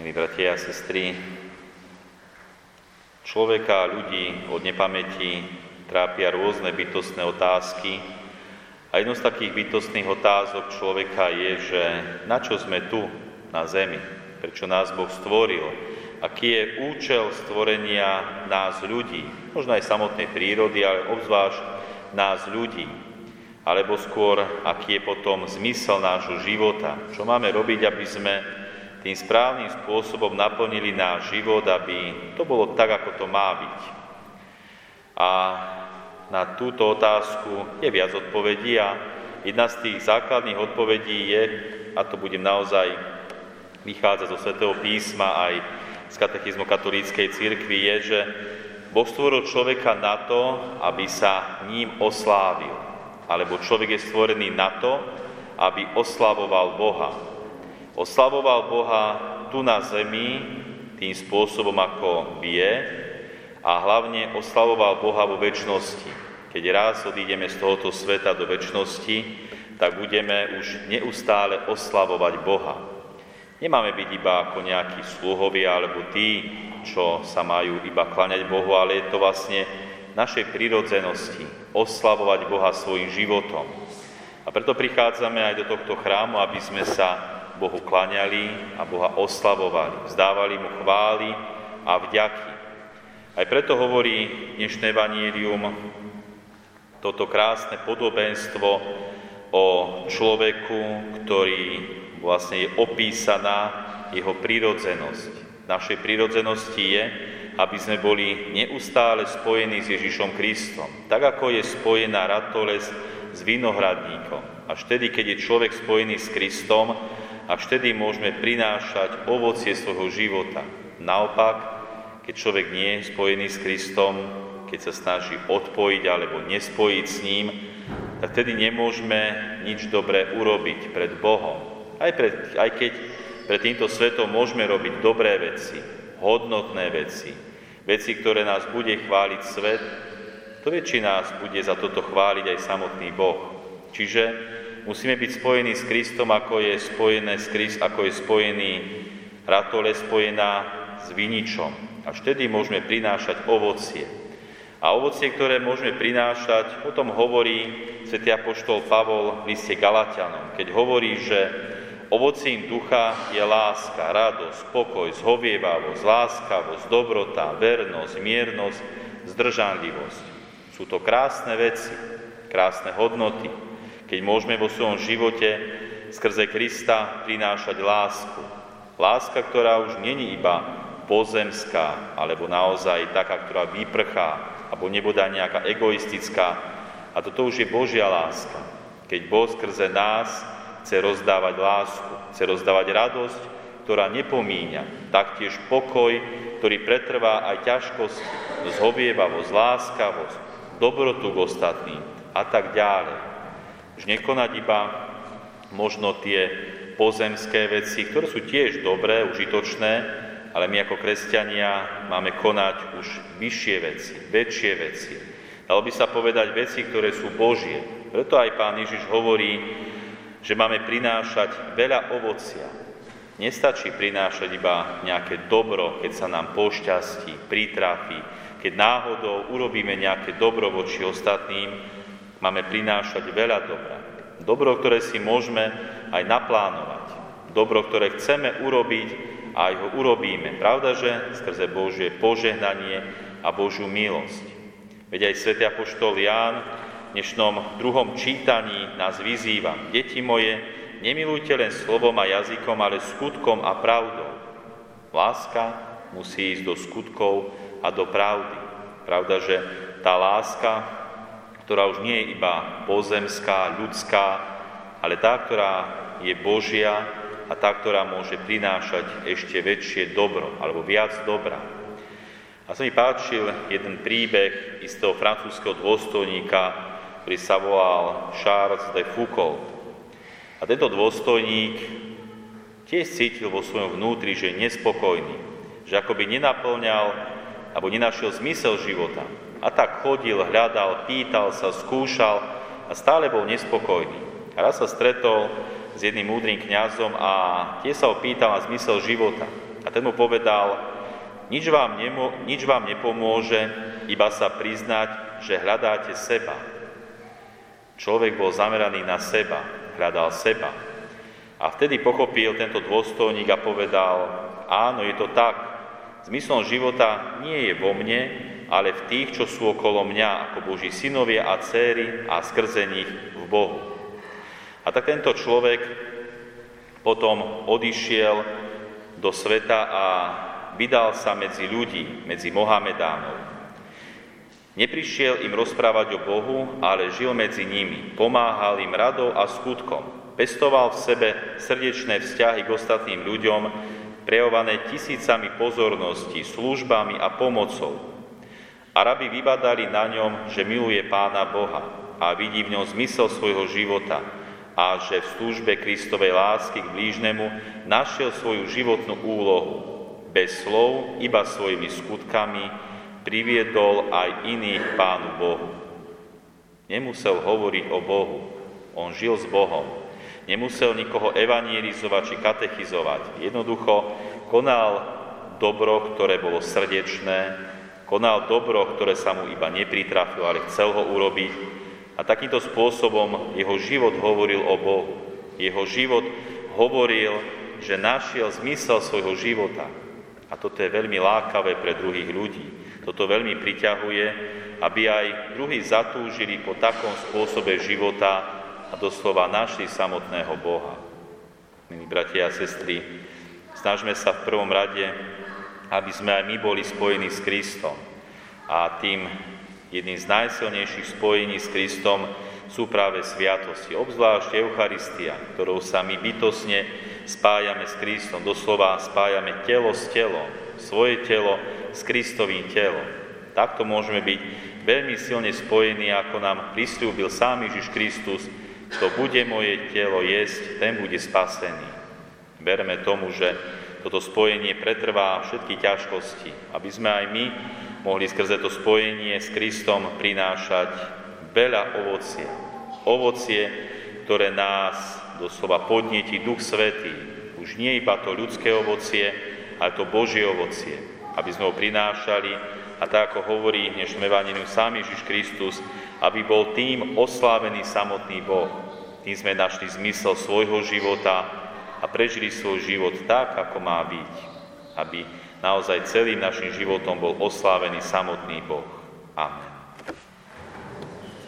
Milí bratia a sestry, človeka a ľudí od nepamäti trápia rôzne bytostné otázky a jednou z takých bytostných otázok človeka je, že na čo sme tu na zemi, prečo nás Boh stvoril, aký je účel stvorenia nás ľudí, možno aj samotnej prírody, ale obzvlášť nás ľudí, alebo skôr, aký je potom zmysel nášho života, čo máme robiť, aby sme tým správnym spôsobom naplnili náš život, aby to bolo tak, ako to má byť. A na túto otázku je viac odpovedí a jedna z tých základných odpovedí je, a to budem naozaj vychádzať zo Svetého písma aj z katechizmu katolíckej cirkvi, je, že Boh stvoril človeka na to, aby sa ním oslávil. Alebo človek je stvorený na to, aby oslavoval Boha. Oslavoval Boha tu na zemi tým spôsobom, ako vie a hlavne oslavoval Boha vo väčšnosti. Keď raz odídeme z tohoto sveta do väčšnosti, tak budeme už neustále oslavovať Boha. Nemáme byť iba ako nejakí sluhovia alebo tí, čo sa majú iba klaňať Bohu, ale je to vlastne našej prirodzenosti oslavovať Boha svojim životom. A preto prichádzame aj do tohto chrámu, aby sme sa Bohu klaňali a Boha oslavovali, vzdávali Mu chvály a vďaky. Aj preto hovorí dnešné vanírium toto krásne podobenstvo o človeku, ktorý vlastne je opísaná jeho prírodzenosť. Našej prírodzenosti je, aby sme boli neustále spojení s Ježišom Kristom. Tak ako je spojená ratoles s vinohradníkom. Až vtedy, keď je človek spojený s Kristom, a vtedy môžeme prinášať ovocie svojho života. Naopak, keď človek nie je spojený s Kristom, keď sa snaží odpojiť alebo nespojiť s ním, tak vtedy nemôžeme nič dobré urobiť pred Bohom. Aj, pred, aj keď pred týmto svetom môžeme robiť dobré veci, hodnotné veci, veci, ktoré nás bude chváliť svet, to väčší nás bude za toto chváliť aj samotný Boh. Čiže Musíme byť spojení s Kristom, ako je, spojené s Krist, ako je spojený ratole spojená s viničom. A vtedy môžeme prinášať ovocie. A ovocie, ktoré môžeme prinášať, o tom hovorí sv. apoštol Pavol v liste Galatianom, keď hovorí, že ovocím ducha je láska, radosť, pokoj, zhovievavosť, láskavosť, dobrota, vernosť, miernosť, zdržanlivosť. Sú to krásne veci, krásne hodnoty, keď môžeme vo svojom živote skrze Krista prinášať lásku. Láska, ktorá už není iba pozemská, alebo naozaj taká, ktorá vyprchá, alebo nebodá nejaká egoistická. A toto už je Božia láska. Keď Boh skrze nás chce rozdávať lásku, chce rozdávať radosť, ktorá nepomíňa, taktiež pokoj, ktorý pretrvá aj ťažkosť, zhovievavosť, láskavosť, dobrotu k ostatným a tak ďalej. Už nekonať iba možno tie pozemské veci, ktoré sú tiež dobré, užitočné, ale my ako kresťania máme konať už vyššie veci, väčšie veci. Dalo by sa povedať veci, ktoré sú Božie. Preto aj pán Ježiš hovorí, že máme prinášať veľa ovocia. Nestačí prinášať iba nejaké dobro, keď sa nám pošťastí, pritrafí, keď náhodou urobíme nejaké dobro voči ostatným, Máme prinášať veľa dobra. Dobro, ktoré si môžeme aj naplánovať. Dobro, ktoré chceme urobiť a aj ho urobíme. Pravda, že skrze Božie požehnanie a Božiu milosť. Veď aj svätý Apoštol Ján v dnešnom druhom čítaní nás vyzýva. Deti moje, nemilujte len slovom a jazykom, ale skutkom a pravdou. Láska musí ísť do skutkov a do pravdy. Pravda, že tá láska ktorá už nie je iba pozemská, ľudská, ale tá, ktorá je Božia a tá, ktorá môže prinášať ešte väčšie dobro, alebo viac dobra. A sa mi páčil jeden príbeh istého francúzského dôstojníka, ktorý sa volal Charles de Foucault. A tento dôstojník tiež cítil vo svojom vnútri, že je nespokojný, že akoby nenaplňal alebo nenašiel zmysel života, a tak chodil, hľadal, pýtal sa, skúšal a stále bol nespokojný. A raz sa stretol s jedným múdrym kňazom a tie sa ho na zmysel života. A ten mu povedal, nič vám, nemo, nič vám nepomôže, iba sa priznať, že hľadáte seba. Človek bol zameraný na seba, hľadal seba. A vtedy pochopil tento dôstojník a povedal, áno, je to tak. Zmyslom života nie je vo mne, ale v tých, čo sú okolo mňa, ako Boží synovia a céry a skrze nich v Bohu. A tak tento človek potom odišiel do sveta a vydal sa medzi ľudí, medzi Mohamedánov. Neprišiel im rozprávať o Bohu, ale žil medzi nimi, pomáhal im radou a skutkom, pestoval v sebe srdečné vzťahy k ostatným ľuďom, prejavané tisícami pozorností, službami a pomocou, Arabi vybadali na ňom, že miluje Pána Boha a vidí v ňom zmysel svojho života a že v službe Kristovej lásky k blížnemu našiel svoju životnú úlohu. Bez slov, iba svojimi skutkami priviedol aj iných Pánu Bohu. Nemusel hovoriť o Bohu, on žil s Bohom. Nemusel nikoho evangelizovať či katechizovať. Jednoducho konal dobro, ktoré bolo srdečné, Konal dobro, ktoré sa mu iba nepritrafilo, ale chcel ho urobiť. A takýmto spôsobom jeho život hovoril o Bohu. Jeho život hovoril, že našiel zmysel svojho života. A toto je veľmi lákavé pre druhých ľudí. Toto veľmi priťahuje, aby aj druhí zatúžili po takom spôsobe života a doslova našli samotného Boha. Milí bratia a sestry, snažme sa v prvom rade aby sme aj my boli spojení s Kristom. A tým jedným z najsilnejších spojení s Kristom sú práve sviatosti, obzvlášť Eucharistia, ktorou sa my bytosne spájame s Kristom, doslova spájame telo s telom, svoje telo s Kristovým telom. Takto môžeme byť veľmi silne spojení, ako nám pristúbil sám Ježiš Kristus, kto bude moje telo jesť, ten bude spasený. Verme tomu, že toto spojenie pretrvá všetky ťažkosti, aby sme aj my mohli skrze to spojenie s Kristom prinášať veľa ovocie. Ovocie, ktoré nás doslova podnieti Duch Svetý. Už nie iba to ľudské ovocie, ale to Božie ovocie, aby sme ho prinášali a tak, ako hovorí dnešnom Evangelium sám Ježiš Kristus, aby bol tým oslávený samotný Boh. Tým sme našli zmysel svojho života, a prežili svoj život tak, ako má byť, aby naozaj celým našim životom bol oslávený samotný Boh. Amen.